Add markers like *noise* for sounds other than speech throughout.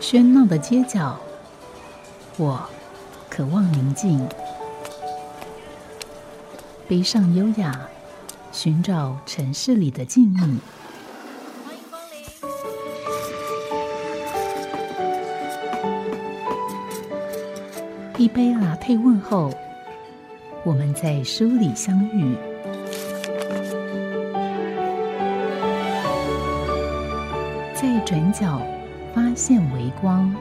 喧闹的街角，我渴望宁静；悲上优雅，寻找城市里的静谧。欢迎光临。一杯拿铁问候，我们在书里相遇。转角发现微光。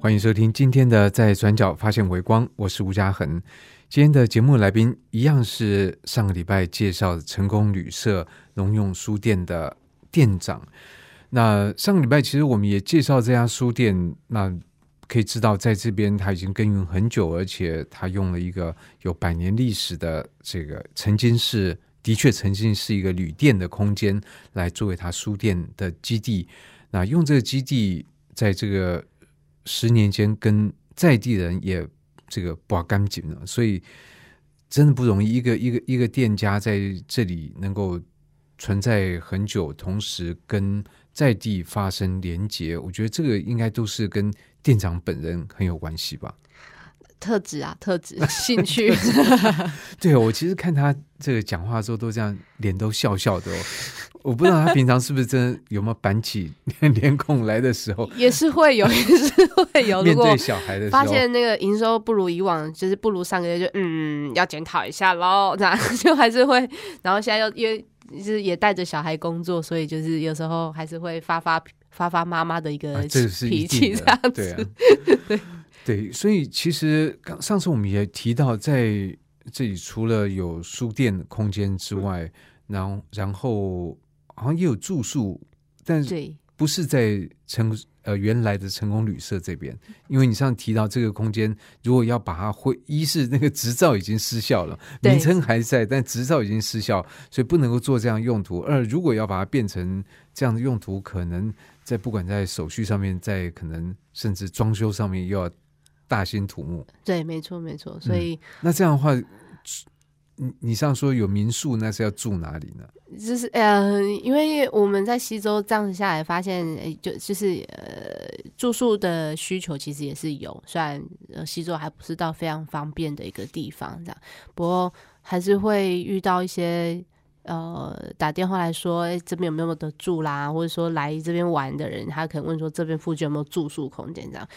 欢迎收听今天的《在转角发现微光》，我是吴嘉恒。今天的节目来宾一样是上个礼拜介绍成功旅社农用书店的店长。那上个礼拜其实我们也介绍这家书店，那可以知道在这边他已经耕耘很久，而且他用了一个有百年历史的这个曾经是的确曾经是一个旅店的空间来作为他书店的基地。那用这个基地在这个十年间跟在地人也这个拔干净了，所以真的不容易。一个一个一个店家在这里能够存在很久，同时跟在地发生连结，我觉得这个应该都是跟店长本人很有关系吧。特质啊，特质，*laughs* 兴趣。对我其实看他这个讲话的时候都这样，脸都笑笑的哦。我不知道他平常是不是真的有没有板起脸孔来的时候，也是会有，也是会有。面对小孩的时候，发现那个营收不如以往，就是不如上个月，就嗯，要检讨一下喽。这样就还是会，然后现在又因为就是也带着小孩工作，所以就是有时候还是会发发发发妈妈的一个脾气这样子。对啊，*laughs* 对。所以其实刚上次我们也提到，在这里除了有书店空间之外，然后然后好像也有住宿，但是对。不是在成呃原来的成功旅社这边，因为你上次提到这个空间，如果要把它恢，一是那个执照已经失效了，名称还在，但执照已经失效，所以不能够做这样用途。二，如果要把它变成这样的用途，可能在不管在手续上面，在可能甚至装修上面又要大兴土木。对，没错没错。所以那这样的话，你你上次说有民宿，那是要住哪里呢？就是呃，因为我们在西周这样子下来，发现呃就就是呃住宿的需求其实也是有，虽然呃西周还不是到非常方便的一个地方，这样，不过还是会遇到一些呃打电话来说，哎、这边有没有得住啦，或者说来这边玩的人，他可能问说这边附近有没有住宿空间这样。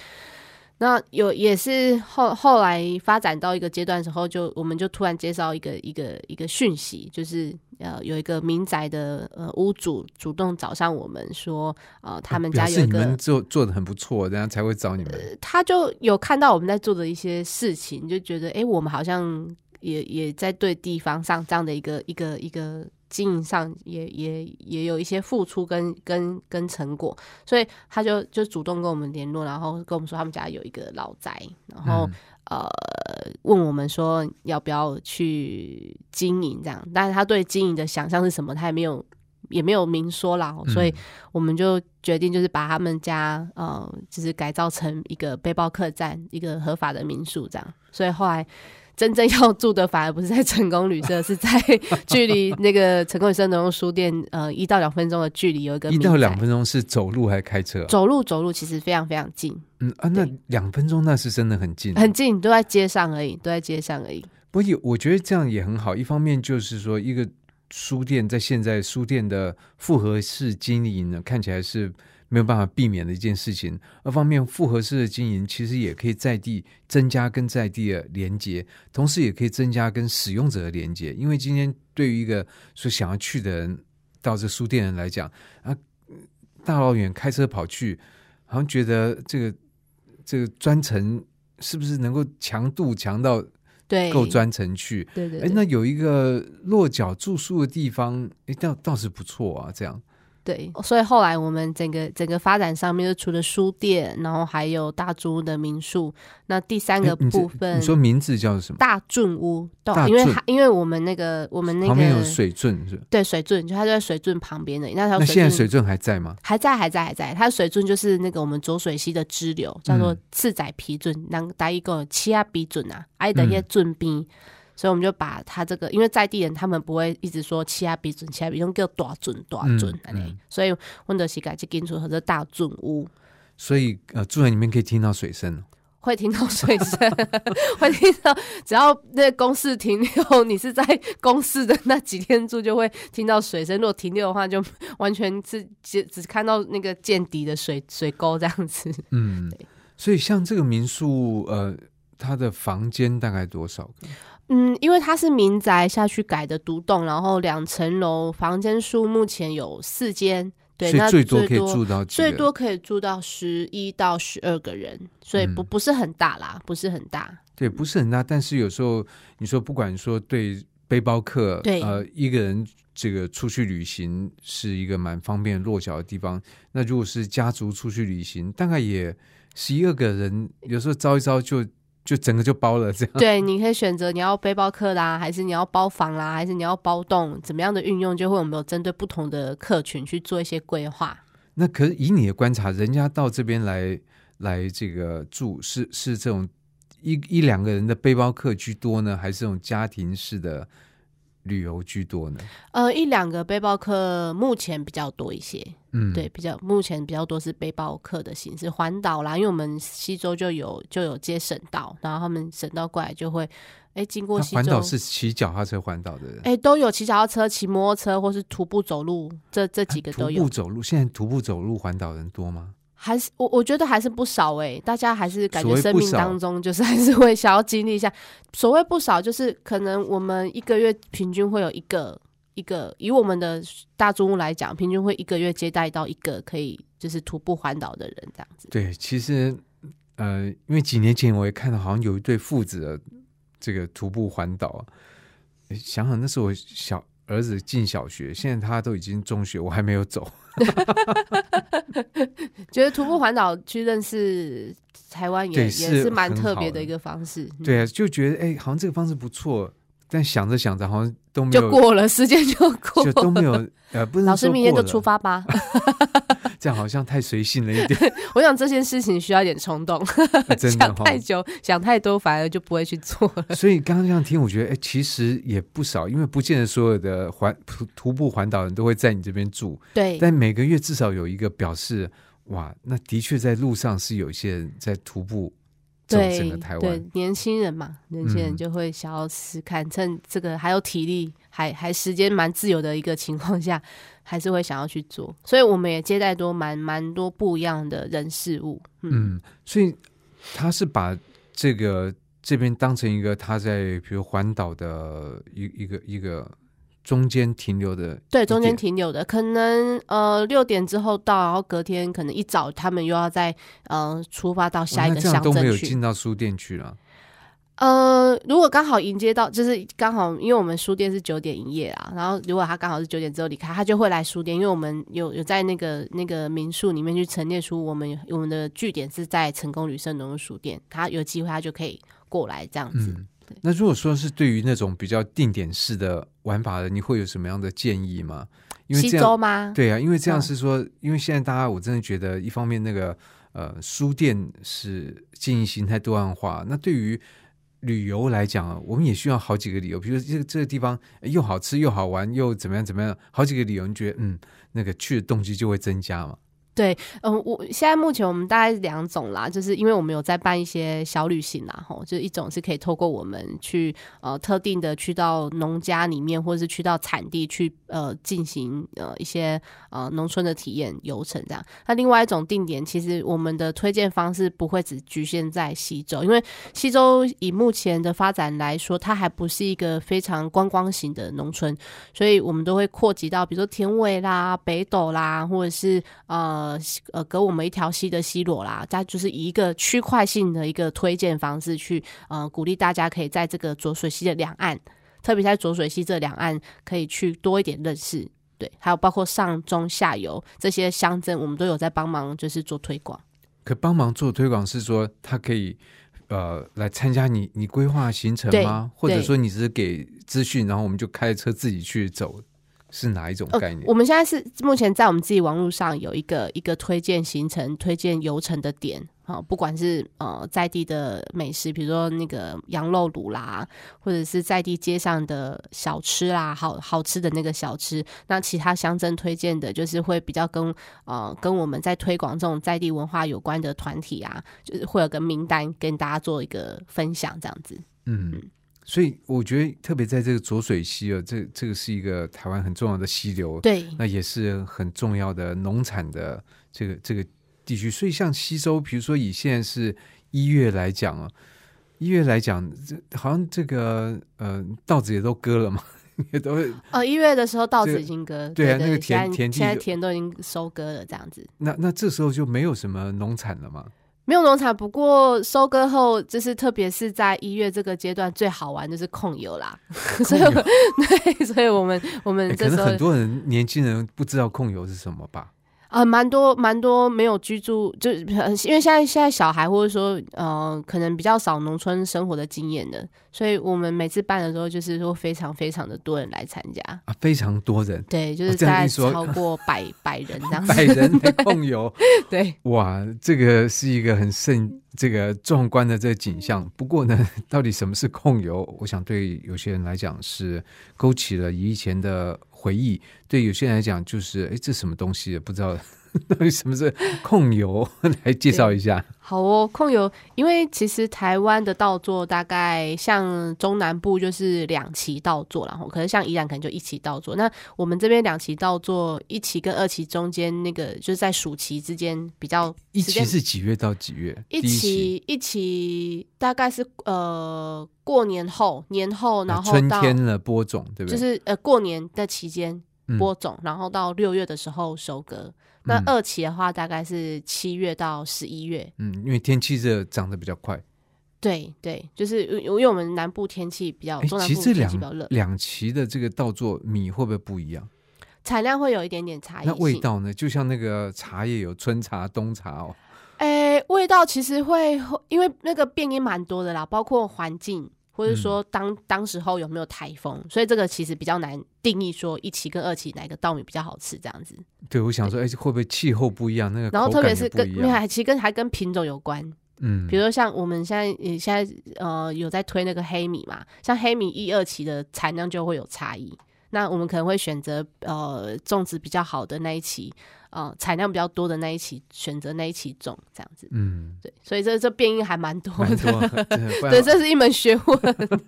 那有也是后后来发展到一个阶段的时候，就我们就突然接到一个一个一个讯息，就是呃有一个民宅的呃屋主主动找上我们说，呃他们家有一个们做做的很不错，人家才会找你们。他就有看到我们在做的一些事情，就觉得哎、诶我们好像也也在对地方上这样的一个一个一个经营上也也也有一些付出跟跟跟成果，所以他就就主动跟我们联络，然后跟我们说他们家有一个老宅，然后、呃问我们说要不要去经营这样，但是他对经营的想象是什么，他也没有。也没有明说啦，所以嗯我们就决定就是把他们家呃，就是改造成一个背包客栈，一个合法的民宿这样。所以后来真正要住的反而不是在成功旅社，是在 *laughs* 距离那个成功旅社农用书店呃一到两分钟的距离有一个一到两分钟是走路还开车啊？走路走路其实非常非常近，嗯啊，那两分钟那是真的很近，很近，都在街上而已，都在街上而已。不也我觉得这样也很好。一方面就是说，一个书店在现在书店的复合式经营呢，看起来是没有办法避免的一件事情。二方面，复合式的经营其实也可以在地增加跟在地的连接，同时也可以增加跟使用者的连接。因为今天对于一个说想要去的人，到这书店人来讲啊，大老远开车跑去，好像觉得这个这个专程是不是能够强度强到对，够专程去？哎，对对对那有一个落脚住宿的地方，哎，倒倒是不错啊。这样，对，所以后来我们整个整个发展上面，就除了书店，然后还有大租的民宿。那第三个部分，你说名字叫什么？大圳屋，因为它因为我们那个我们那个旁边有水圳是吧？对水圳，就它就在水圳旁边的那条那现在水圳还在吗？还在还在还在，它水圳就是那个我们浊水溪的支流，叫做嗯次仔皮圳，那大一个七亚比圳啊，挨的些嗯圳边。所以我们就把他这个，因为在地人他们不会一直说七亚比准，七亚比准叫大准大准嗯嗯所以温德西改去跟出和这大准屋，所以呃，住在里面可以听到水声哦。会听到水声，*laughs* 会听到，只要那公司停留，你是在公司的那几天住，就会听到水声。如果停留的话，就完全是只只看到那个见底的水水沟这样子。嗯，所以像这个民宿，呃，它的房间大概多少个？嗯，因为它是民宅下去改的独栋，然后两层楼，房间数目前有四间，对，所以那最多可以住到几最多可以住到十一到十二个人，所以不嗯不是很大啦，不是很大。对，不是很大，但是有时候你说，不管说对背包客，对呃，一个人这个出去旅行是一个蛮方便落脚的地方。那如果是家族出去旅行，大概也十一二个人，有时候招一招就就整个就包了这样。对，你可以选择你要背包客啦，还是你要包房啦，还是你要包栋，怎么样的运用，就会有没有针对不同的客群去做一些规划。那可是以你的观察，人家到这边来来这个住，是是这种一一两个人的背包客居多呢，还是这种家庭式的旅游居多呢？呃，一两个背包客目前比较多一些，嗯，对，比较目前比较多是背包客的形式环岛啦，因为我们西周就有就有接省道，然后他们省道过来就会，哎，经过西周环岛是骑脚踏车环岛的人。哎，都有骑脚踏车、骑摩托车或是徒步走路，这这几个都有徒步。走路，现在徒步走路环岛人多吗？还是我我觉得还是不少哎、大家还是感觉生命当中就是还是会想要经历一下。所谓不少，就是可能我们一个月平均会有一个一个，以我们的大中屋来讲，平均会一个月接待到一个可以就是徒步环岛的人这样子。对，其实呃，因为几年前我也看到，好像有一对父子的这个徒步环岛。想想那时候我小儿子进小学，现在他都已经中学，我还没有走。*laughs* 觉得徒步环岛去认识台湾也也是是蛮特别的一个方式。嗯对啊，就觉得哎，好像这个方式不错，但想着想着，好像都没有，就过了，时间就过就都没。有呃，不是老师明天就出发，发吧。*laughs* 这样好像太随性了一点，*laughs* 我想这件事情需要一点冲动，*laughs* 真的哈、想太久、想太多，反而就不会去做了。所以刚刚这样听，我觉得哎，其实也不少，因为不见得所有的环徒徒步环岛人都会在你这边住，对，但每个月至少有一个表示，哇，那的确在路上是有一些人在徒步对个台湾对，，年轻人嘛，年轻人嗯就会想要试看，趁这个还有体力，还还时间蛮自由的一个情况下，*laughs* 还是会想要去做。所以我们也接待多蛮蛮多不一样的人事物。嗯，嗯，所以他是把这个这边当成一个他在比如环岛的一一个一个中间停留的，对，中间停留的，可能呃六点之后到，然后隔天可能一早他们又要再呃出发到下一个乡镇去。有进到书店去了，呃，如果刚好迎接到，就是刚好，因为我们书店是九点营业啊，然后如果他刚好是九点之后离开，他就会来书店，因为我们有有在那个那个民宿里面去陈列出我们我们的据点是在成功旅社农用书店，他有机会他就可以过来这样子。嗯。那如果说是对于那种比较定点式的玩法的，你会有什么样的建议吗？因为这样周吗？对啊，因为这样嗯是说，因为现在大家我真的觉得，一方面那个呃书店是经营形态多样化，那对于旅游来讲啊，我们也需要好几个理由，比如说这个这个地方呃又好吃又好玩又怎么样怎么样，好几个理由，你觉得嗯那个去的动机就会增加嘛？对嗯，我现在目前我们大概是两种啦，就是因为我们有在办一些小旅行啦，吼，就是一种是可以透过我们去呃特定的去到农家里面，或者是去到产地去呃进行呃一些呃农村的体验游程这样。那另外一种定点，其实我们的推荐方式不会只局限在西周，因为西周以目前的发展来说，它还不是一个非常观光型的农村，所以我们都会扩及到比如说田尾啦、北斗啦，或者是呃呃呃隔我们一条溪的溪罗啦，它就是以一个区块性的一个推荐方式去呃鼓励大家可以在这个浊水溪的两岸，特别在浊水溪这两岸可以去多一点认识。对，还有包括上中下游这些乡镇，我们都有在帮忙，就是做推广。可帮忙做推广是说，他可以呃来参加你你规划行程吗？或者说你只是给资讯，然后我们就开车自己去走，是哪一种概念？呃我们现在是目前在我们自己网络上有一个一个推荐行程、推荐游程的点。好，不管是呃在地的美食，比如说那个羊肉卤啦，或者是在地街上的小吃啦，好好吃的那个小吃，那其他乡镇推荐的，就是会比较跟呃跟我们在推广这种在地文化有关的团体啊，就是会有个名单跟大家做一个分享，这样子。嗯，所以我觉得特别在这个浊水溪哦，这这个是一个台湾很重要的溪流，对，那也是很重要的农产的这个这个地区。所以像西周，比如说以现在是一月来讲啊，一月来讲，这好像这个呃稻子也都割了嘛，*laughs* 也都会呃，一月的时候稻子已经割，对啊那个田田现在田都已经收割了，这样子。那那这时候就没有什么农产了嘛。没有农场，不过收割后，就是特别是在一月这个阶段，最好玩就是控油啦。*laughs* 所以我，*laughs* 对，所以我们我们欸可这时候能很多人年轻人不知道控油是什么吧？啊，蛮多蛮多没有居住，就因为现在现在小孩或者说呃，可能比较少农村生活的经验的，所以我们每次办的时候，就是说非常非常的多人来参加。啊，非常多人，对，就是哦这样在一说超过 *laughs* 百百人这样子。百人来控油，对，哇，这个是一个很盛、这个壮观的这个景象。不过呢，到底什么是控油？我想对有些人来讲是勾起了以前的回忆，对有些人来讲就是，哎，这什么东西？不知道 *laughs* 到底什么是控油，*laughs* 来介绍一下。好哦，控油，因为其实台湾的稻作大概像中南部就是两期稻作，然后可能像宜兰可能就一期稻作。那我们这边两期稻作，一期跟二期中间那个就是在暑期之间比较一期是几月到几月？一第期一期大概是呃过年后年后，然啊春天了播种，对不对？就是呃过年的期间嗯播种，然后到六月的时候收割。那嗯二期的话大概是七月到十一月。嗯，因为天气热，长得比较快。对对，就是因为我们南部天气比较，哎，中南部其实这天气比较热，两两期的这个稻作米会不会不一样？产量会有一点点差异那。味道呢？就像那个茶叶有春茶、冬茶哦。哎，味道其实会会因为那个变音蛮多的啦，包括环境。或者说嗯当当时候有没有台风，所以这个其实比较难定义说一期跟二期哪个稻米比较好吃这样子。对，我想说，哎，会不会气候不一样？那个然后特别是跟感也不一样。没有还其实跟还跟品种有关，嗯，比如说像我们现在呃现在呃有在推那个黑米嘛，像黑米一二期的产量就会有差异。那我们可能会选择呃种植比较好的那一期，呃产量比较多的那一期，选择那一期种这样子。嗯，对，所以这这变异还蛮多的。*laughs* 对，这是一门学问。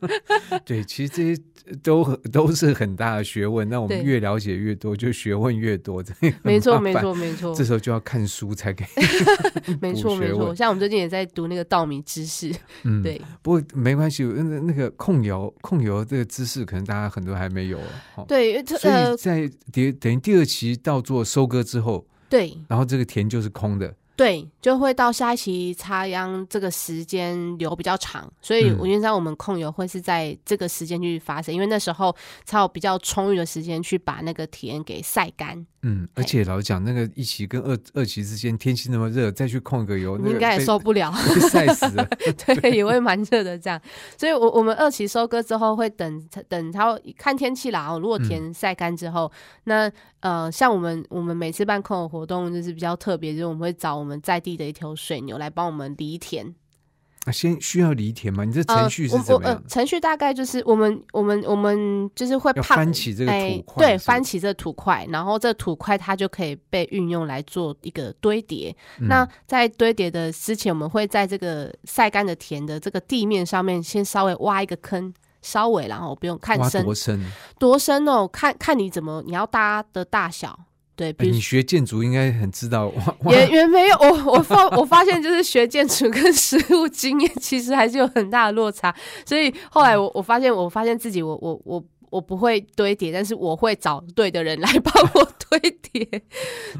*laughs* 对，其实这些都很都是很大的学问。那我们越了解越多，就学问越多，这没错，没错，没错这，时候就要看书才可以。*laughs* 没错，没错。像我们最近也在读那个稻米知识，嗯，。对，不过没关系，那那个控油控油这个知识，可能大家很多还没有哦。对，所呃以，在第等于第二期稻作收割之后，对，然后这个田就是空的。对，就会到下一期插秧这个时间留比较长，所以嗯我原则上我们控油会是在这个时间去发生，因为那时候才有比较充裕的时间去把那个田给晒干。嗯，而且老讲，那个一期跟二二期之间天气那么热，再去控个油，那个你应该也受不了，*laughs* 被晒死了。*laughs* 对，也会蛮热的这样。所以我，我们二期收割之后会等等它看天气啦。哦，如果田晒干之后，那呃，像我们我们每次办控油活动就是比较特别，就是我们会找我们在地的一头水牛来帮我们犁田。啊，先需要犁田吗？你这程序是怎么样程序大概就是我们我们我们就是会翻起这个哎土块，对，翻起这个土块，然后这土块它就可以被运用来做一个堆叠。嗯那在堆叠的之前，我们会在这个晒干的田的这个地面上面先稍微挖一个坑。稍微，然后不用看深多深？多深哦，看看你怎么你要搭的大小，对，哎比如你学建筑应该很知道也也没有，我我发我发现就是学建筑跟 *laughs* 实物经验其实还是有很大的落差，所以后来我我发现我发现自己我我我我不会堆叠，但是我会找对的人来帮我 *laughs* 堆叠。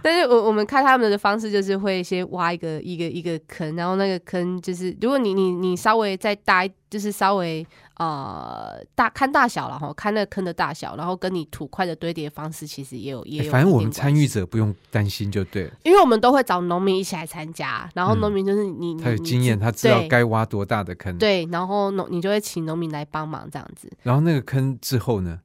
但是我我们看他们的方式就是会先挖一个一个一个坑，然后那个坑就是如果你你你稍微再大一，就是稍微呃大看大小了哈看那个坑的大小，然后跟你土块的堆叠方式其实也有也有、哎反正我们参与，者不用担心就对了，因为我们都会找农民一起来参加，然后嗯农民就是你、你他有经验，他知道该挖多大的坑。对，然后农你就会请农民来帮忙这样子。然后那个坑之后呢，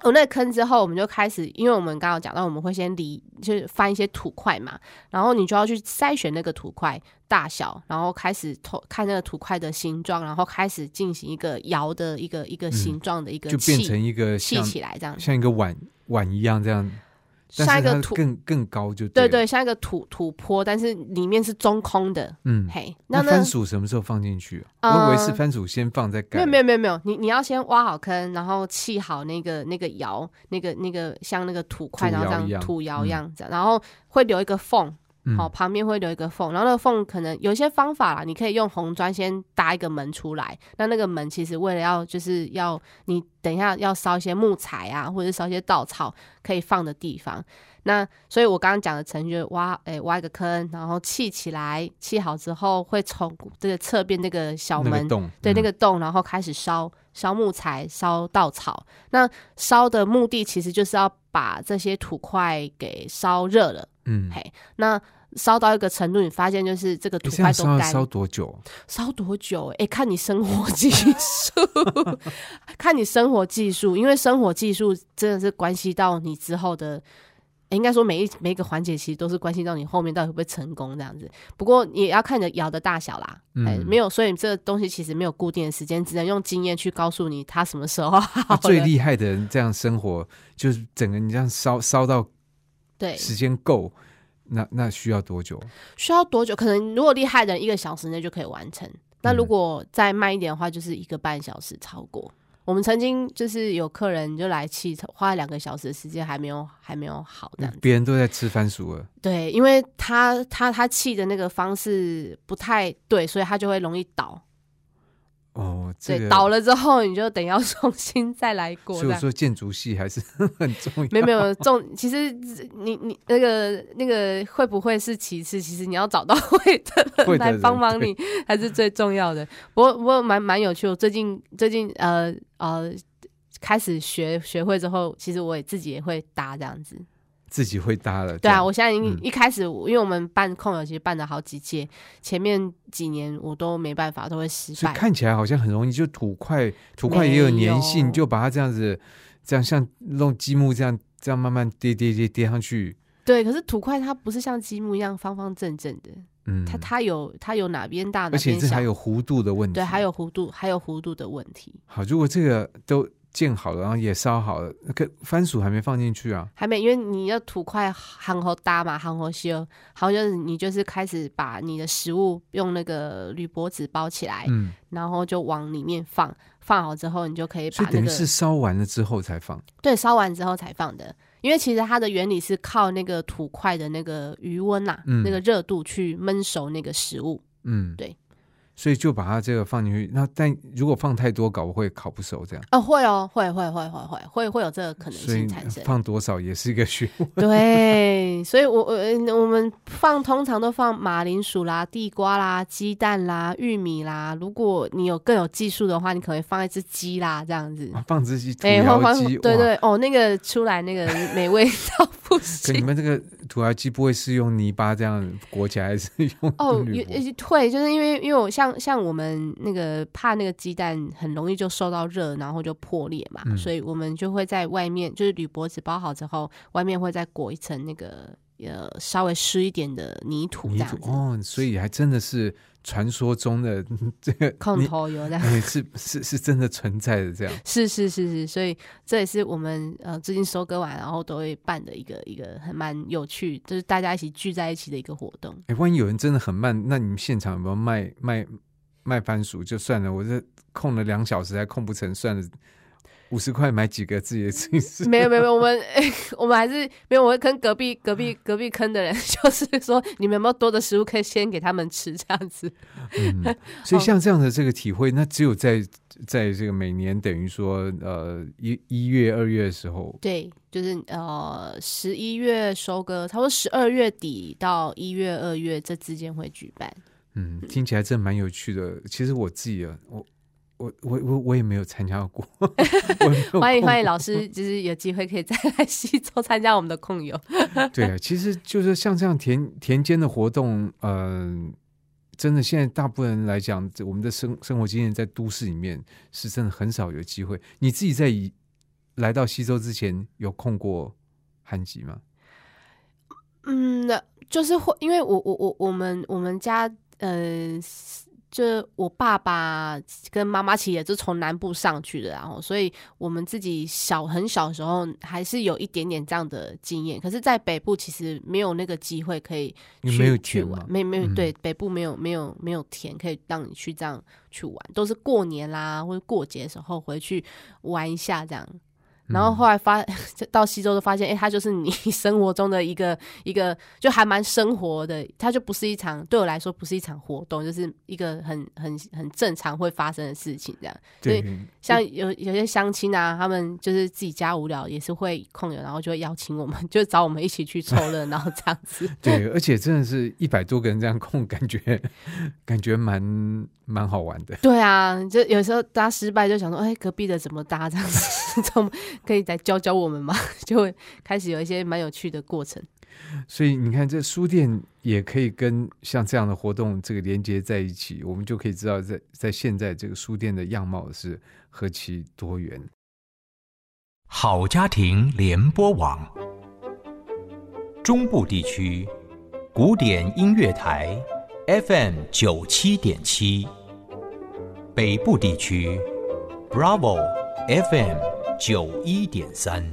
哦，那坑之后，我们就开始，因为我们刚刚讲到，我们会先理，就是翻一些土块嘛，然后你就要去筛选那个土块大小，然后开始透看那个土块的形状，然后开始进行一个摇的一个一个形状的一个嗯就变成一个砌起来这样，像一个碗碗一样这样，但是它像一个土，更更高就对对对，像一个土土坡，但是里面是中空的，嗯。嘿，那那番薯什么时候放进去啊？呃我以为是番薯先放再盖。没有没有没有没有，你你要先挖好坑，然后砌好那个那个窑，那个那个像那个土块，然后这土窑一样样土窑嗯一样这样，然后会留一个缝，嗯好、旁边会留一个缝，然后那个缝可能有一些方法啦，你可以用红砖先搭一个门出来。那那个门其实为了要就是要你等一下要烧一些木材啊，或者是烧一些稻草可以放的地方。那所以我刚刚讲的程序，就是挖诶、挖一个坑，然后砌起来，砌好之后会从这个侧边那个小门那个洞，对，嗯那个洞，然后开始烧烧木材、烧稻草。那烧的目的其实就是要把这些土块给烧热了。嗯，嘿，那烧到一个程度，你发现就是这个土块都干，烧多久？烧多久？哎、看你生活技术，看你生活技术，因为生活技术真的是关系到你之后的。诶应该说每一每一个环节其实都是关系到你后面到底会不会成功这样子。不过也要看你的窑的大小啦，嗯哎、没有，所以这个东西其实没有固定的时间，只能用经验去告诉你它什么时候最厉害的人这样生活，就是整个你这样烧烧到对，时间够，那那需要多久？需要多久？可能如果厉害的人一个小时内就可以完成。那如嗯果再慢一点的话，就是一个半小时超过。我们曾经就是有客人就来气，花了两个小时的时间还没有还没有好这样子。别人都在吃番薯了，对，因为他他他气的那个方式不太对，所以他就会容易倒。哦，这对，个倒了之后你就等要 *laughs* 重新再来过。所以我这样说建筑系还是 *laughs* 很重要。没有没有重，其实你你那个那个会不会是其次，其实你要找到 *laughs* 会的人来帮忙你才是最重要的。不过不过蛮蛮有趣，我最近最近呃呃开始学学会之后，其实我也自己也会搭这样子。自己会搭了。对啊，我现在已经、嗯一开始，因为我们办控友其实办了好几届，前面几年我都没办法，都会失败。所以看起来好像很容易，就土块土块也有粘性，有就把它这样子，这样像弄积木这样这样慢慢叠叠叠叠上去。对，可是土块它不是像积木一样方方正正的，嗯，它它有它有哪边大哪边小而且这还，有弧度的问题。对，还有弧度，还有弧度的问题。好，如果这个都建好了，然后也烧好了，可番薯还没放进去啊。还没，因为你要土块行后搭嘛，行后修，好就是你就是开始把你的食物用那个铝箔纸包起来，嗯，然后就往里面放，放好之后你就可以所以等于把那个是烧完了之后才放。对烧完之后才放的。因为其实它的原理是靠那个土块的那个余温呐、嗯那个热度去焖熟那个食物。嗯，对。所以就把它这个放进去。那但如果放太多，搞不会烤不熟这样。哦，会哦，会会会会会会会有这个可能性产生。放多少也是一个学问。对，*laughs* 所以我我呃我们放通常都放马铃薯啦、地瓜啦、鸡蛋啦、玉米啦。如果你有更有技术的话，你可能放一只鸡啦，这样子。啊放只鸡土哎，窑放放鸡，哇对对哦，那个出来那个 *laughs* 美味到不行你。们这个土窑鸡不会是用泥巴这样裹起来，还是用哦，会，就是因为因为我像像像我们那个怕那个鸡蛋很容易就受到热，然后就破裂嘛，嗯。所以我们就会在外面就是铝箔纸包好之后，外面会再裹一层那个呃稍微湿一点的泥土这样子，土哦，所以还真的是传说中的 *laughs* 这个控你头油这样。哎是是是真的存在的这样。是是是是，所以这也是我们呃最近收割完，然后都会办的一个一个很蛮有趣，就是大家一起聚在一起的一个活动。哎，万一有人真的很慢，那你们现场有没有卖卖卖番薯？就算了，我这空了两小时还空不成，算了，五十块买几个自己的自己吃。没有没有没有，我们、*laughs* 我们还是没有，我会跟隔壁隔壁隔壁坑的人，*laughs* 就是说你们有没有多的食物可以先给他们吃这样子。嗯，*laughs* 所以像这样的这个体会，那只有在在这个每年等于说呃一一月二月的时候，对，就是呃十一月收割，差不多十二月底到一月二月这之间会举办。嗯，听起来真蛮有趣的。其实我自己啊，我我我我我也没有参加过，*laughs* *laughs* 欢迎欢迎老师，*laughs* 就是有机会可以再来西周参加我们的控油。对啊，其实就是像这样田田间的活动，嗯、真的现在大部分人来讲，我们的生生活经验在都市里面是真的很少有机会。你自己在以来到西周之前有控过旱集吗？嗯，那就是会，因为我我我我们我们家呃，就我爸爸跟妈妈其实也是从南部上去的，然后所以我们自己小很小的时候还是有一点点这样的经验，可是，在北部其实没有那个机会可以去没有去玩，没没有、嗯对北部没有没有没有田可以让你去这样去玩，都是过年啦或者过节的时候回去玩一下这样。然后后来发 *laughs* 到西周就发现，哎、它就是你 *laughs* 生活中的一个一个，就还蛮生活的。它就不是一场对我来说不是一场活动，就是一个很很很正常会发生的事情。这样，对，像有有些相亲啊，他们就是自己家无聊，也是会空有，然后就会邀请我们，*laughs* 就找我们一起去凑热闹这样子。对，而且真的是一百多个人这样控，感觉感觉蛮蛮好玩的。对啊，就有时候搭失败就想说，哎、隔壁的怎么搭这样子，怎么可以来教教我们吗？*laughs* 就会开始有一些蛮有趣的过程。所以你看，这书店也可以跟像这样的活动这个连接在一起，我们就可以知道在，在现在这个书店的样貌是何其多元。好家庭联播网，中部地区古典音乐台 FM 九七点七，北部地区 Bravo FM 九一点三。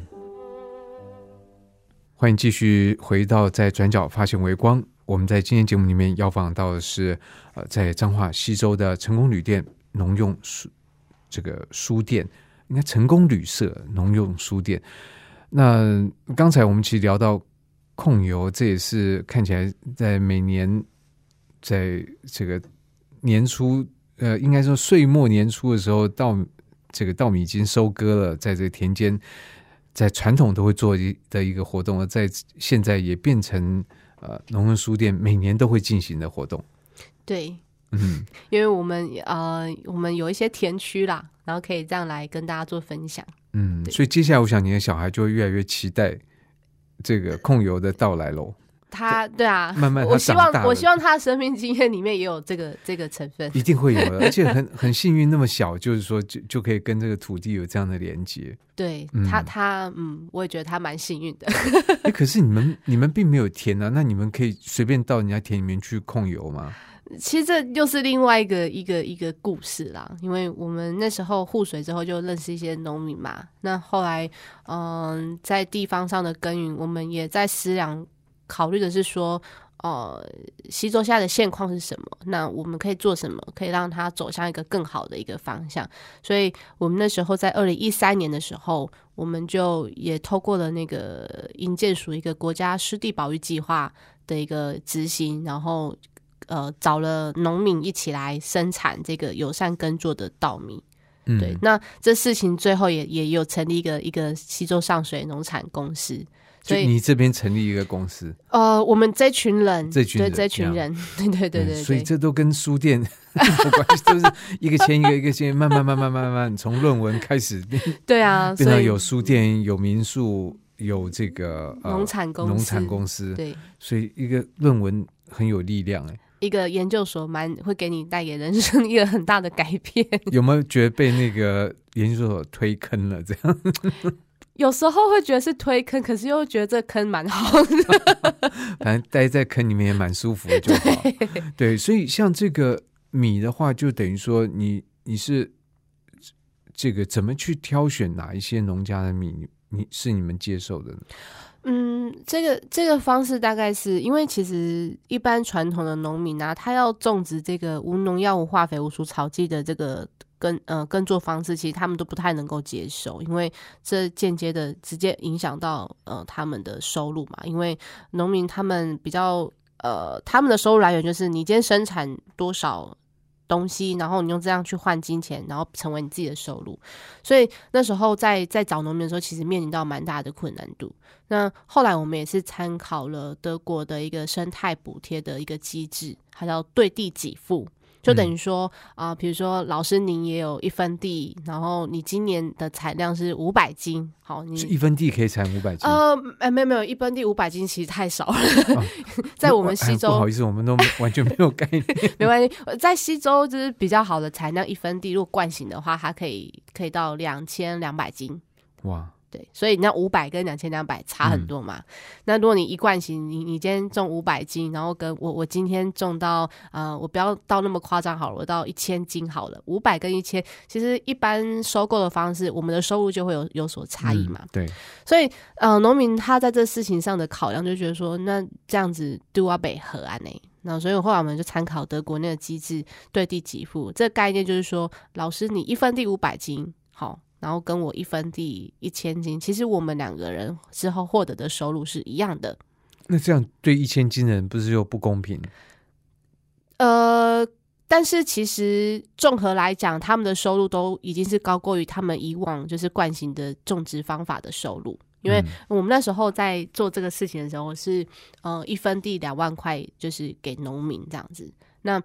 欢迎继续回到在转角发现微光。我们在今天节目里面要访到的是，呃，在彰化西周的成功旅店农用书这个书店，应该成功旅社农用书店。那刚才我们其实聊到控油，这也是看起来在每年在这个年初，呃，应该说岁末年初的时候，到这个稻米已经收割了，在这个田间。在传统都会做一的一个活动，而在现在也变成呃农人书店每年都会进行的活动。对，嗯，因为我们呃，我们有一些田区啦，然后可以这样来跟大家做分享。嗯，所以接下来我想你的小孩就会越来越期待这个控油的到来喽。他对啊，慢慢他我希望我希望他的生命经验里面也有这个这个成分。一定会有的，*laughs* 而且很很幸运，那么小，就是说就就可以跟这个土地有这样的连接。对嗯他他嗯，我也觉得他蛮幸运的。哎，可是你们你们并没有田啊，那你们可以随便到人家田里面去控油吗？*laughs* 其实这又是另外一个一个一个故事啦，因为我们那时候护水之后就认识一些农民嘛，那后来嗯、在地方上的耕耘，我们也在思量考虑的是说，呃，西周现在的现况是什么？那我们可以做什么，可以让它走向一个更好的一个方向？所以我们那时候在二零一三年的时候，我们就也透过了那个营建署一个国家湿地保育计划的一个执行，然后呃找了农民一起来生产这个友善耕作的稻米。嗯，对，那这事情最后也也有成立一个一个西周上水农产公司。所以就你这边成立一个公司，呃，我们这群人，这群人对这群人，对对对对嗯所以，这都跟书店有关系，*laughs* 都是一个签一个一个签，慢慢慢慢慢慢从论文开始变 *laughs* 对啊，变到有书店、有民宿、有这个、呃、农产公司农产公司，对所以一个论文很有力量哎。一个研究所蛮会给你带给人生一个很大的改变。有没有觉得被那个研究所推坑了？这样 *laughs* 有时候会觉得是推坑，可是又觉得这坑蛮好的。*laughs* 反正待在坑里面也蛮舒服的就好。对，所以像这个米的话，就等于说你你是这个怎么去挑选哪一些农家的米，你是你们接受的呢？嗯，这个这个方式大概是因为其实一般传统的农民啊，他要种植这个无农药、无化肥、无除草剂的这个跟呃耕作方式，其实他们都不太能够接受，因为这间接的直接影响到呃他们的收入嘛。因为农民他们比较呃他们的收入来源就是你今天生产多少。东西，然后你用这样去换金钱，然后成为你自己的收入。所以那时候在在找农民的时候，其实面临到蛮大的困难度。那后来我们也是参考了德国的一个生态补贴的一个机制，它叫对地给付。就等于说啊、比如说老师您也有一分地，然后你今年的产量是五百斤，好，你一分地可以产五百斤。呃，哎，没有没有，一分地五百斤其实太少了，哦 *laughs* 在我们哎西周不好意思，我们都完全没有概念。*laughs* 没关系，呃在西周就是比较好的产量，一分地如果惯型的话，它可以可以到两千两百斤。哇，对，所以那五百跟两千两百差很多嘛。那如果你一贯型，你你今天种五百斤，然后跟我我今天种到呃，我不要到那么夸张好了，我到一千斤好了，五百跟一千，其实一般收购的方式，我们的收入就会有有所差异嘛。嗯对，所以呃，农民他在这事情上的考量就觉得说，那这样子对啊北河岸呢？那所以后来我们就参考德国那个机制对地给付，这个概念就是说，老师你一分地五百斤，好，然后跟我一分地一千斤，其实我们两个人之后获得的收入是一样的。那这样对一千斤的人不是又不公平？呃，但是其实综合来讲，他们的收入都已经是高过于他们以往就是惯性的种植方法的收入。因为嗯我们那时候在做这个事情的时候是，呃，一分地两万块，就是给农民这样子。那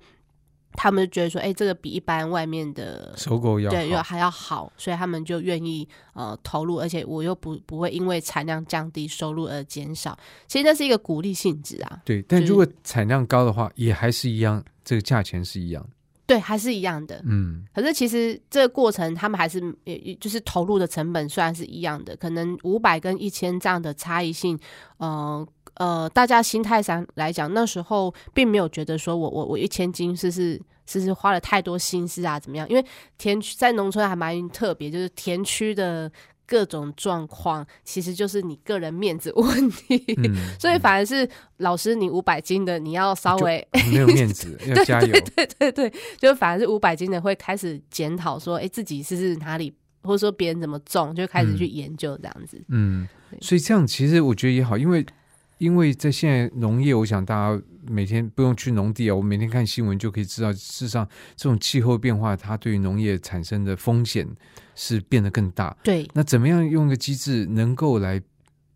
他们就觉得说，哎、这个比一般外面的收购要好对要还要好，所以他们就愿意呃投入，而且我又不不会因为产量降低，收入而减少。其实这是一个鼓励性质啊，对，但如果产量高的话，也还是一样，这个价钱是一样。对，还是一样的。嗯，可是其实这个过程，他们还是也也就是投入的成本虽然是一样的，可能五百跟一千这样的差异性，呃呃，大家心态上来讲，那时候并没有觉得说我我我一千斤是是是是花了太多心思啊，怎么样？因为田区在农村还蛮特别，就是田区的各种状况，其实就是你个人面子 *laughs* 问题。嗯所以反而是老师，你五百斤的，你要稍微没有面子，*laughs* 要加油。对对对，就反而是五百斤的会开始检讨说，哎，自己是不是哪里，或者说别人怎么种，就开始去研究这样子。嗯对，所以这样其实我觉得也好，因为因为在现在农业，我想大家每天不用去农地啊，我每天看新闻就可以知道，事实上这种气候变化，它对于农业产生的风险是变得更大。对那怎么样用一个机制能够来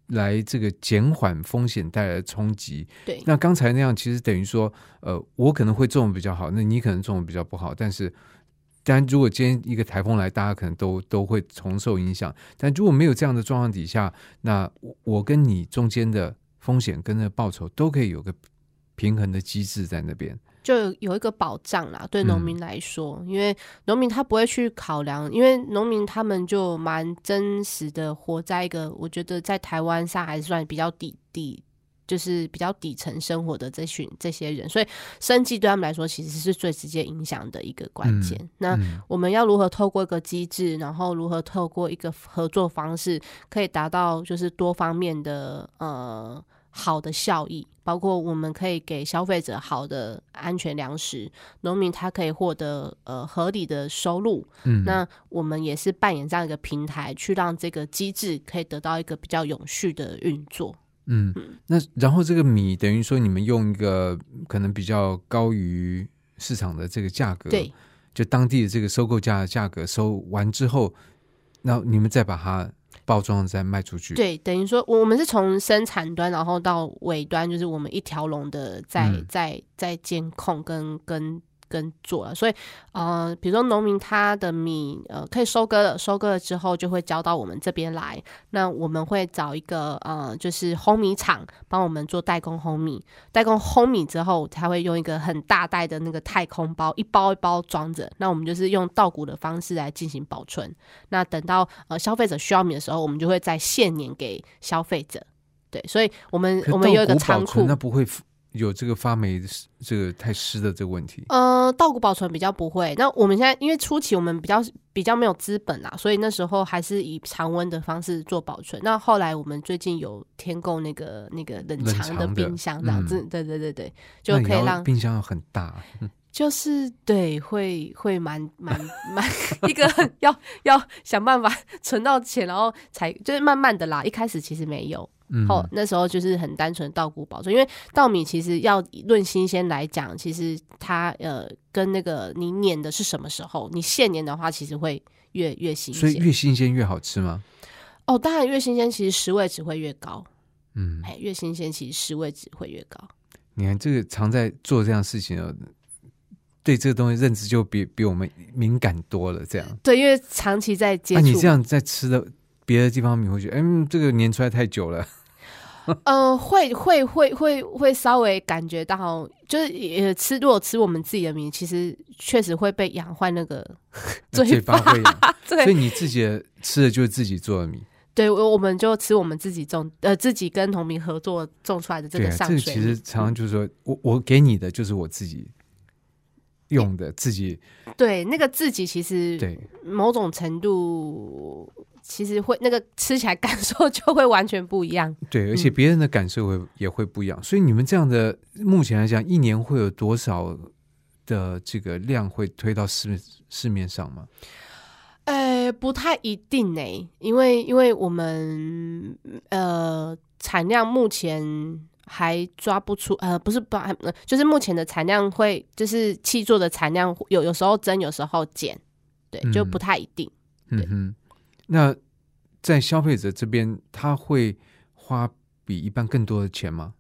来这个减缓风险带来的冲击？对那刚才那样，其实等于说，呃，我可能会种的比较好，那你可能种的比较不好，但是。但如果今天一个台风来，大家可能都都会重受影响。但如果没有这样的状况底下，那我我跟你中间的风险跟那个报酬都可以有个平衡的机制在那边。就有有一个保障啦，对农民来说，因为农民他不会去考量，因为农民他们就蛮真实的活在一个，我觉得在台湾上还是算比较底底。就是比较底层生活的这群这些人，所以生计对他们来说其实是最直接影响的一个关键。那嗯我们要如何透过一个机制，然后如何透过一个合作方式，可以达到就是多方面的呃好的效益，包括我们可以给消费者好的安全粮食，农民他可以获得呃合理的收入，嗯，那我们也是扮演这样一个平台，去让这个机制可以得到一个比较永续的运作。嗯，那然后这个米等于说你们用一个可能比较高于市场的这个价格，对，就当地的这个收购价的价格收完之后，那你们再把它包装再卖出去。，对，等于说我们是从生产端，然后到尾端，就是我们一条龙的在嗯在在监控跟跟跟做了。所以呃，比如说农民他的米呃可以收割了，收割了之后就会交到我们这边来。那我们会找一个呃就是烘米厂帮我们做代工烘米，代工烘米之后，才会用一个很大袋的那个太空包，一包一包装着。那我们就是用稻谷的方式来进行保存。那等到呃消费者需要米的时候，我们就会再现年给消费者。对，所以我们我们有一个仓库，那不会有这个发霉这个太湿的这个问题。呃，稻谷保存比较不会。那我们现在因为初期我们比较比较没有资本啊，所以那时候还是以常温的方式做保存。那后来我们最近有添购那个那个冷藏的冰箱，这样子，嗯对对对对，就可以让冰箱很大。就是对，会会蛮蛮 *laughs* 蛮一个要要想办法 *laughs* 存到钱，然后才就是慢慢的啦。一开始其实没有，嗯，后那时候就是很单纯的稻谷保存，因为稻米其实要论新鲜来讲，其实它呃跟那个你碾的是什么时候，你现碾的话，其实会越越新鲜所以。越新鲜越好吃吗？哦，当然越新鲜，其实食味值会越高。嗯，哎，越新鲜，其实食味值会越高。你看这个常在做这样事情的，对这个东西认知就比比我们敏感多了。这样，对，因为长期在接那、触，你这样在吃的别的地方你，会觉得，嗯，这个粘出来太久了。*laughs* 呃，会会会会会稍微感觉到，就是也吃，如果吃我们自己的米，其实确实会被养坏那个嘴巴巴会痒，所以你自己的吃的就是自己做的米。对，我我们就吃我们自己种，呃，自己跟农民合作种出来的这个上水米。这个其实常常就是说我我给你的就是我自己用的，自己对那个自己其实对某种程度其实会那个吃起来感受就会完全不一样。对，而且嗯别人的感受会也会不一样。所以你们这样的目前来讲，一年会有多少的这个量会推到市市面上吗？呃，不太一定呢、因为因为我们呃产量目前还抓不出，呃，不是不，呃就是目前的产量会，就是气做的产量有有时候增，有时候减，对，就嗯不太一定。嗯哼，那在消费者这边，他会花比一般更多的钱吗？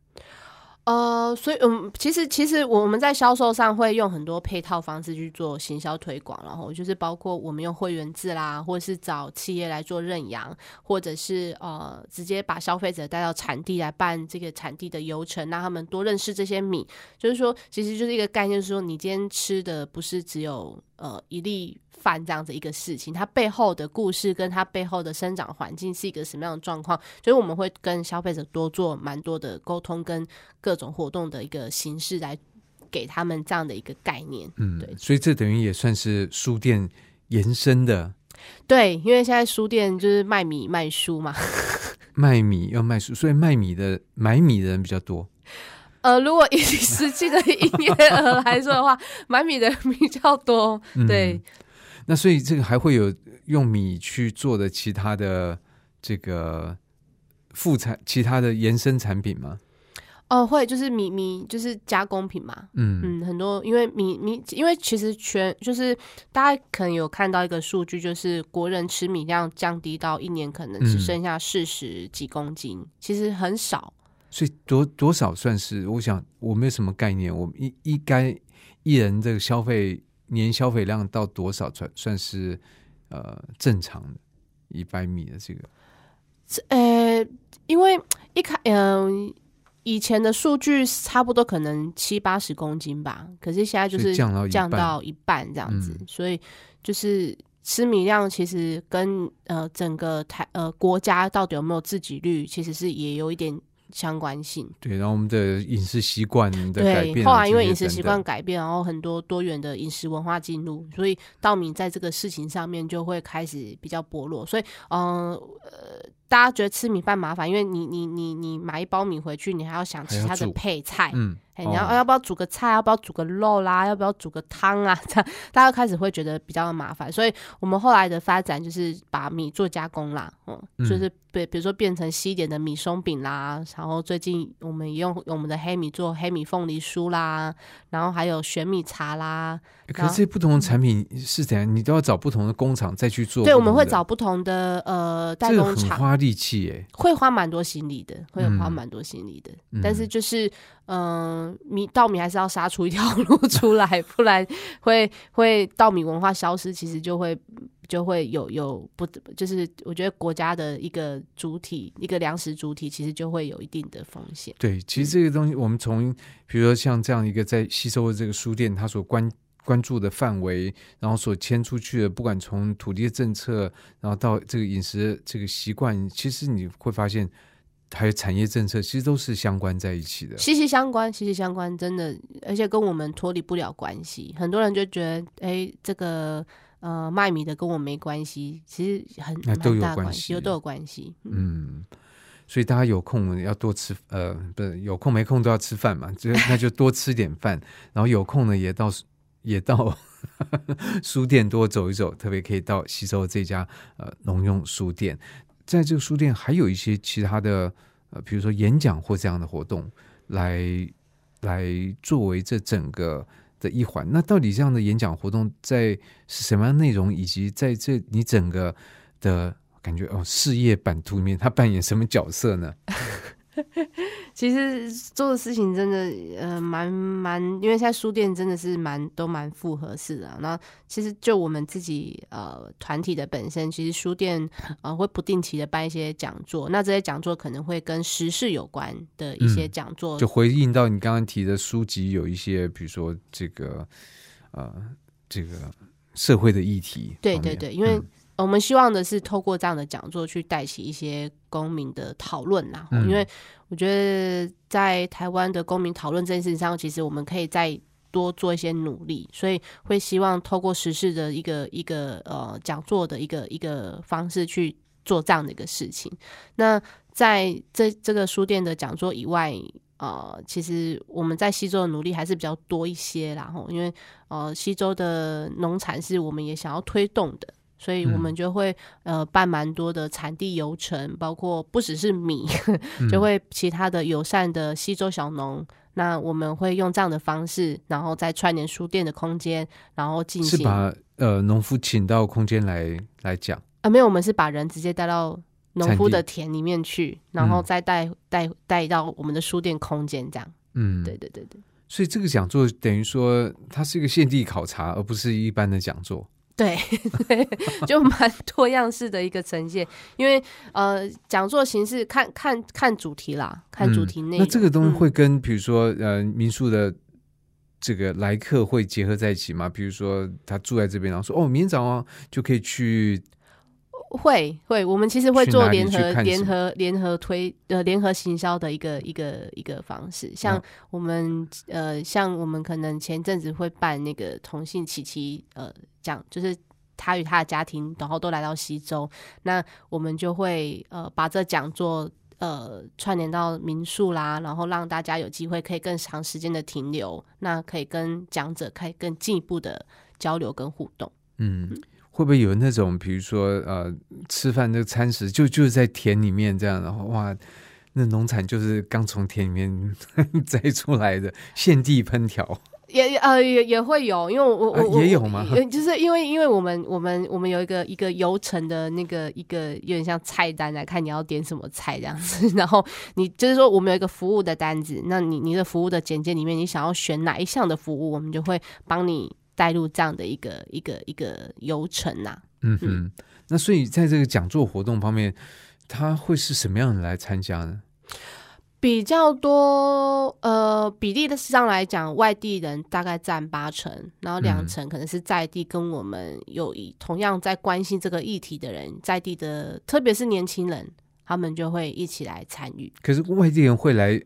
呃，所以嗯，其实其实我们在销售上会用很多配套方式去做行销推广，然后就是包括我们用会员制啦，或者是找企业来做认养，或者是呃直接把消费者带到产地来办这个产地的流程，让他们多认识这些米。就是说，其实就是一个概念，就是说你今天吃的不是只有呃一粒饭这样子一个事情，它背后的故事跟它背后的生长环境是一个什么样的状况，所以我们会跟消费者多做蛮多的沟通跟各种活动的一个形式来给他们这样的一个概念。嗯对，所以这等于也算是书店延伸的对，因为现在书店就是卖米卖书嘛，*laughs* 卖米要卖书，所以卖米的买米的人比较多。呃，如果以实际的营业额来说的话，买米的比较多。嗯对，那所以这个还会有用米去做的其他的这个副产、其他的延伸产品吗？哦，会就是米米就是加工品嘛，嗯嗯，很多因为米米，因为其实全就是大家可能有看到一个数据，就是国人吃米量降低到一年可能只嗯剩下四十几公斤，其实很少。所以多多少算是？我想我没有什么概念，我们一一该一人这个消费年消费量到多少算算是呃正常的？一百米的这个，呃，因为一开嗯、以前的数据差不多可能七八十公斤吧，可是现在就是降到降到一半这样子，嗯所以就是吃米量其实跟呃整个台呃国家到底有没有自给率，其实是也有一点相关性。对，然后我们的饮食习惯的改对，变啊，后来因为饮食习惯改变，然后很多多元的饮食文化进入，所以稻米在这个事情上面就会开始比较薄弱。所以，嗯呃，大家觉得吃米饭麻烦，因为你你你你买一包米回去，你还要想其他的配菜，嗯，哎，你要、哦要不要煮个菜，要不要煮个肉啦，要不要煮个汤啊？*laughs* 这样大家开始会觉得比较麻烦，所以我们后来的发展就是把米做加工啦，嗯，嗯就是比比如说变成稀一点的米松饼啦，然后最近我们也用我们的黑米做黑米凤梨酥啦，然后还有玄米茶啦，可是这不同的产品是怎样？你都要找不同的工厂再去做。对，我们会找不同的呃代这个工厂，很花力气耶。会花蛮多心力的，会花嗯蛮多心力的。嗯但是就是，嗯、米稻米还是要杀出一条路出来，不然会会稻米文化消失，其实就会就会有有不就是我觉得国家的一个主体，一个粮食主体，其实就会有一定的风险。对，其实这个东西，我们从比如说像这样一个在吸收的这个书店，它所关关注的范围，然后所迁出去的，不管从土地的政策，然后到这个饮食这个习惯，其实你会发现，还有产业政策，其实都是相关在一起的。息息相关，息息相关，真的，而且跟我们脱离不了关系。很多人就觉得，哎，这个呃卖米的跟我没关系，其实很蛮那都有大关关系都有关系。嗯嗯，所以大家有空要多吃，呃，不是有空没空都要吃饭嘛，就那就多吃点饭，然后有空呢也到也到 *laughs* 书店多走一走，特别可以到吸收这家呃农用书店。在这个书店还有一些其他的呃，比如说演讲或这样的活动，来来作为这整个的一环。那到底这样的演讲活动在是什么样内容，以及在这你整个的感觉哦事业版图里面，他扮演什么角色呢？*laughs* 其实做的事情真的呃蛮蛮，因为现在书店真的是蛮都蛮复合式的。那其实就我们自己呃团体的本身，其实书店呃会不定期的办一些讲座。那这些讲座可能会跟时事有关的一些讲座，就回应到你刚刚提的书籍有一些，比如说这个呃这个社会的议题。对对对，因为。我们希望的是透过这样的讲座去带起一些公民的讨论啦，因为我觉得在台湾的公民讨论这件事情上，其实我们可以再多做一些努力，所以会希望透过实事的一个一个呃讲座的一个一个方式去做这样的一个事情。那在这这个书店的讲座以外，呃，其实我们在西周的努力还是比较多一些，然后因为呃西周的农产是我们也想要推动的。所以我们就会呃办蛮多的产地游程，包括不只是米，*laughs* 就会其他的友善的西周小农。那我们会用这样的方式，然后再串联书店的空间，然后进行是把呃农夫请到空间来来讲啊，没有，我们是把人直接带到农夫的田里面去，然后再带带带到我们的书店空间这样。嗯，对对对对。所以这个讲座等于说它是一个现地考察，而不是一般的讲座。*laughs* 对，就蛮多样式的一个呈现，因为呃，讲座形式看看看主题啦，看主题内容。那这个东西会跟比如说呃民宿的这个来客会结合在一起吗？比如说他住在这边，然后说哦，明天早上就可以去。会会，我们其实会做联合联合联合推呃联合行销的一个一个一个方式，像我们呃像我们可能前阵子会办那个同性奇奇呃讲，就是他与他的家庭，然后都来到西周，那我们就会呃把这讲座呃串联到民宿啦，然后让大家有机会可以更长时间的停留，那可以跟讲者可以更进一步的交流跟互动，嗯。会不会有那种，比如说，呃，吃饭的餐食就就是在田里面这样，然后哇，那农产就是刚从田里面 *laughs* 摘出来的，现地烹调，也呃也也会有，因为我我也有吗？就是因为因为我们我们我们有一个一个游程的那个一个有点像菜单来看你要点什么菜这样子，*laughs* 然后你就是说我们有一个服务的单子，那你你的服务的简介里面你想要选哪一项的服务，我们就会帮你。带入这样的一个一个一个流程呐，嗯哼，那所以在这个讲座活动方面，他会是什么样的来参加呢？比较多，呃，比例的上来讲，外地人大概占八成，然后两成可能是在地跟我们有一同样在关心这个议题的人，在地的，特别是年轻人，他们就会一起来参与。可是外地人会来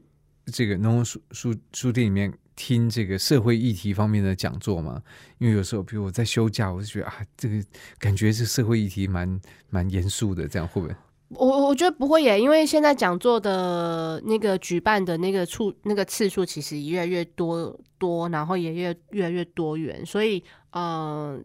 这个农书书书店里面。听这个社会议题方面的讲座吗？因为有时候，比如我在休假，我就觉得啊，这个感觉这社会议题蛮蛮严肃的，这样会不会？我我觉得不会耶，因为现在讲座的那个举办的那个处那个次数其实越来越多多，然后也越越来越多元，所以嗯。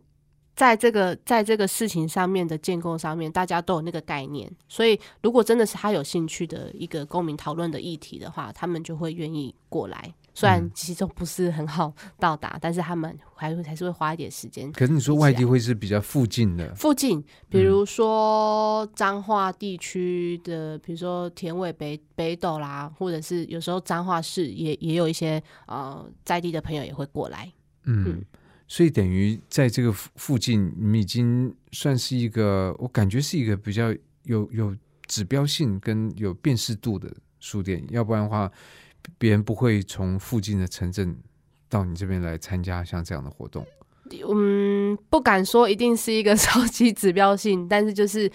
在这个在这个事情上面的建构上面，大家都有那个概念，所以如果真的是他有兴趣的一个公民讨论的议题的话，他们就会愿意过来。虽然其中不是很好到达，但是他们还会还是会花一点时间。可是你说外地会是比较附近的，附近，比如说彰化地区的，比如说田尾北北斗啦，或者是有时候彰化市也也有一些呃在地的朋友也会过来，嗯。所以等于在这个附附近，你们已经算是一个，我感觉是一个比较有有指标性跟有辨识度的书店。要不然的话，别人不会从附近的城镇到你这边来参加像这样的活动。嗯，不敢说一定是一个超级指标性，但是就是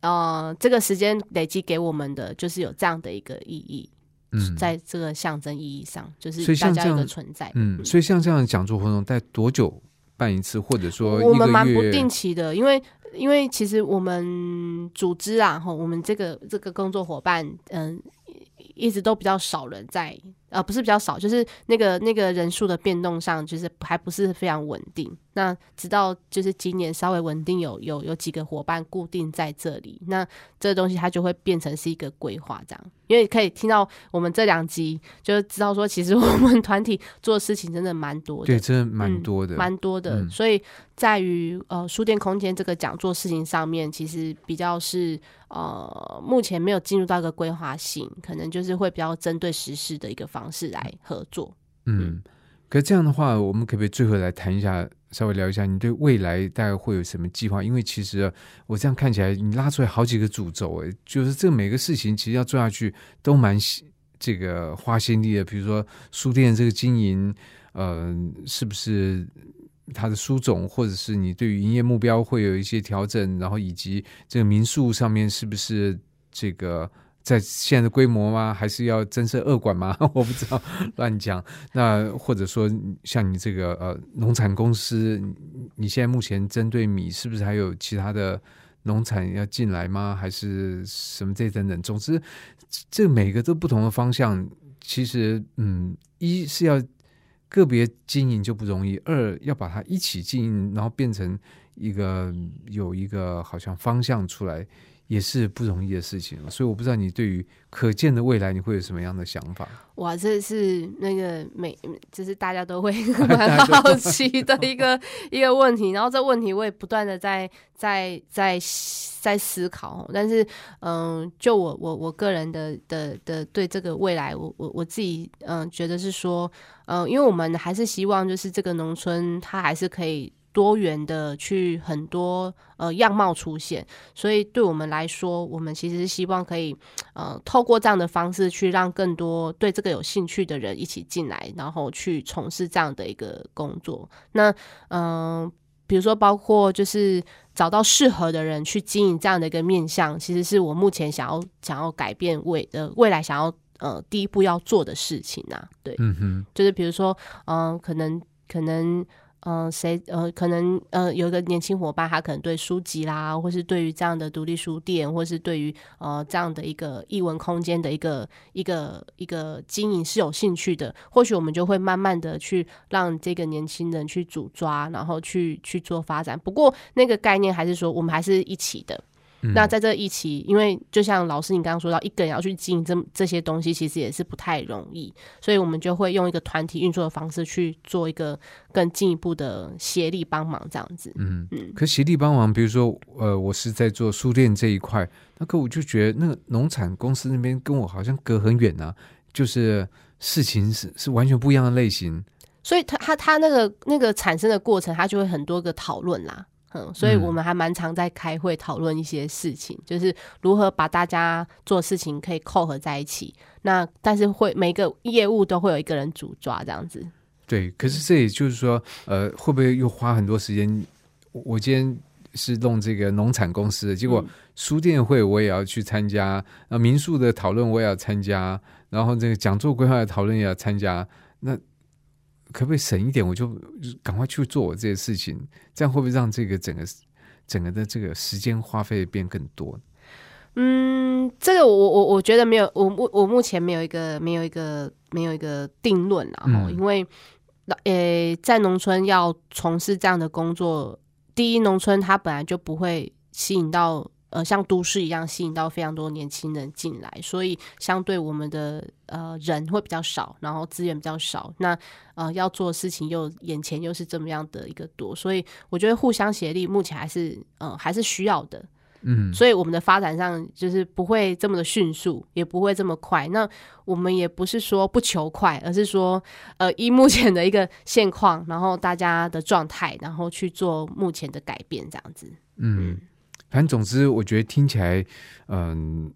呃，这个时间累积给我们的就是有这样的一个意义。嗯，在这个象征意义上，就是大家的存在。嗯，所以像这样的讲座活动，在多久办一次，或者说我们蛮不定期的，因为因为其实我们组织啊，哈，我们这个这个工作伙伴，嗯，一直都比较少人在呃，不是比较少，就是那个那个人数的变动上，就是还不是非常稳定。那直到就是今年稍微稳定，有有有几个伙伴固定在这里，那这个东西它就会变成是一个规划这样。因为可以听到我们这两集，就知道说，其实我们团体做的事情真的蛮多的，对，真的蛮多的，蛮多的。所以在于呃书店空间这个讲座事情上面，其实比较是呃目前没有进入到一个规划性，可能就是会比较针对实施的一个方式来合作。嗯，可这样的话，我们可不可以最后来谈一下？稍微聊一下，你对未来大概会有什么计划？因为其实我这样看起来，你拉出来好几个主轴，哎，就是这每个事情其实要做下去都蛮这个花心力的。比如说书店这个经营，呃，是不是它的书种，或者是你对于营业目标会有一些调整？然后以及这个民宿上面是不是这个？在现在的规模吗？还是要增设二馆吗？*laughs* 我不知道，乱讲。那或者说，像你这个呃农产公司，你现在目前针对米，是不是还有其他的农产要进来吗？还是什么这等等？总之，这每个都不同的方向。其实，嗯，一是要个别经营就不容易，二要把它一起经营，然后变成一个有一个好像方向出来。也是不容易的事情，所以我不知道你对于可见的未来你会有什么样的想法？哇，这是那个每，就是大家都会蛮好奇的一个 *laughs* 一个问题。然后这问题我也不断的在在在在思考。但是，嗯，就我我我个人的的的对这个未来，我我我自己嗯觉得是说，嗯，因为我们还是希望就是这个农村它还是可以。多元的去很多呃样貌出现，所以对我们来说，我们其实是希望可以呃透过这样的方式去让更多对这个有兴趣的人一起进来，然后去从事这样的一个工作。那嗯，比如说包括就是找到适合的人去经营这样的一个面向，其实是我目前想要想要改变未呃未来想要呃第一步要做的事情啊。对，嗯哼，就是比如说嗯，可能可能。嗯，谁呃，可能呃，有一个年轻伙伴，他可能对书籍啦，或是对于这样的独立书店，或是对于呃这样的一个译文空间的一个一个一个经营是有兴趣的。或许我们就会慢慢的去让这个年轻人去主抓，然后去去做发展。不过那个概念还是说，我们还是一起的。那在这一期，因为就像老师你刚刚说到，一个人要去经营这这些东西，其实也是不太容易，所以我们就会用一个团体运作的方式去做一个更进一步的协力帮忙，这样子。嗯嗯。可协力帮忙，比如说，呃，我是在做书店这一块，那可我就觉得那个农产公司那边跟我好像隔很远啊，就是事情是是完全不一样的类型。所以，他他他那个那个产生的过程，他就会很多个讨论啦。嗯，所以我们还蛮常在开会讨论一些事情，就是如何把大家做事情可以扣合在一起。那但是会每个业务都会有一个人主抓这样子。对，可是这也就是说，呃，会不会又花很多时间？我今天是弄这个农产公司的，结果书店会我也要去参加，啊，民宿的讨论我也要参加，然后这个讲座规划的讨论也要参加，那。可不可以省一点？我就赶快去做我这些事情，这样会不会让这个整个整个的这个时间花费变更多？嗯，这个我我我觉得没有，我目我目前没有一个没有一个没有一个定论啊。因为呃，在农村要从事这样的工作，第一，农村它本来就不会吸引到。呃，像都市一样吸引到非常多年轻人进来，所以相对我们的呃人会比较少，然后资源比较少。那呃要做事情又眼前又是这么样的一个多，所以我觉得互相协力目前还是呃还是需要的。嗯，所以我们的发展上就是不会这么的迅速，也不会这么快。那我们也不是说不求快，而是说呃依目前的一个现况，然后大家的状态，然后去做目前的改变，这样子。嗯。反正总之，我觉得听起来，嗯，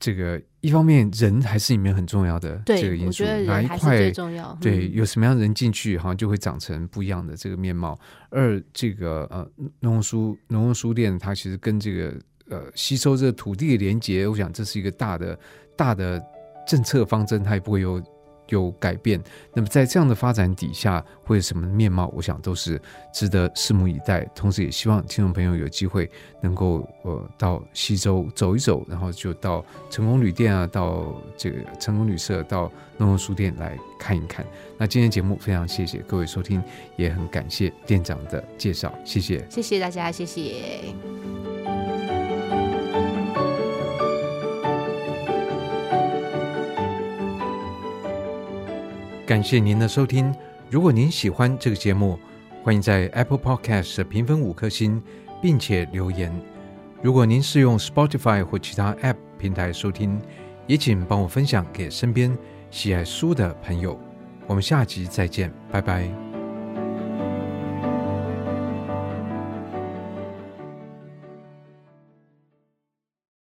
这个一方面人还是里面很重要的这个因素，哪一块最重要？对，有什么样的人进去，好像就会长成不一样的这个面貌。二，这个呃，农书农用书店，它其实跟这个呃吸收这个土地的连接，我想这是一个大的大的政策方针，它也不会有有改变。那么在这样的发展底下，会有什么面貌？我想都是值得拭目以待。同时，也希望听众朋友有机会能够呃到西周走一走，然后就到成功旅店啊，到这个成功旅社，到农用书店来看一看。那今天节目非常谢谢各位收听，也很感谢店长的介绍，谢谢。谢谢大家，谢谢。感谢您的收听。如果您喜欢这个节目，欢迎在 Apple Podcast 评分五颗星，并且留言。如果您是用 Spotify 或其他 App 平台收听，也请帮我分享给身边喜爱书的朋友。我们下集再见，拜拜。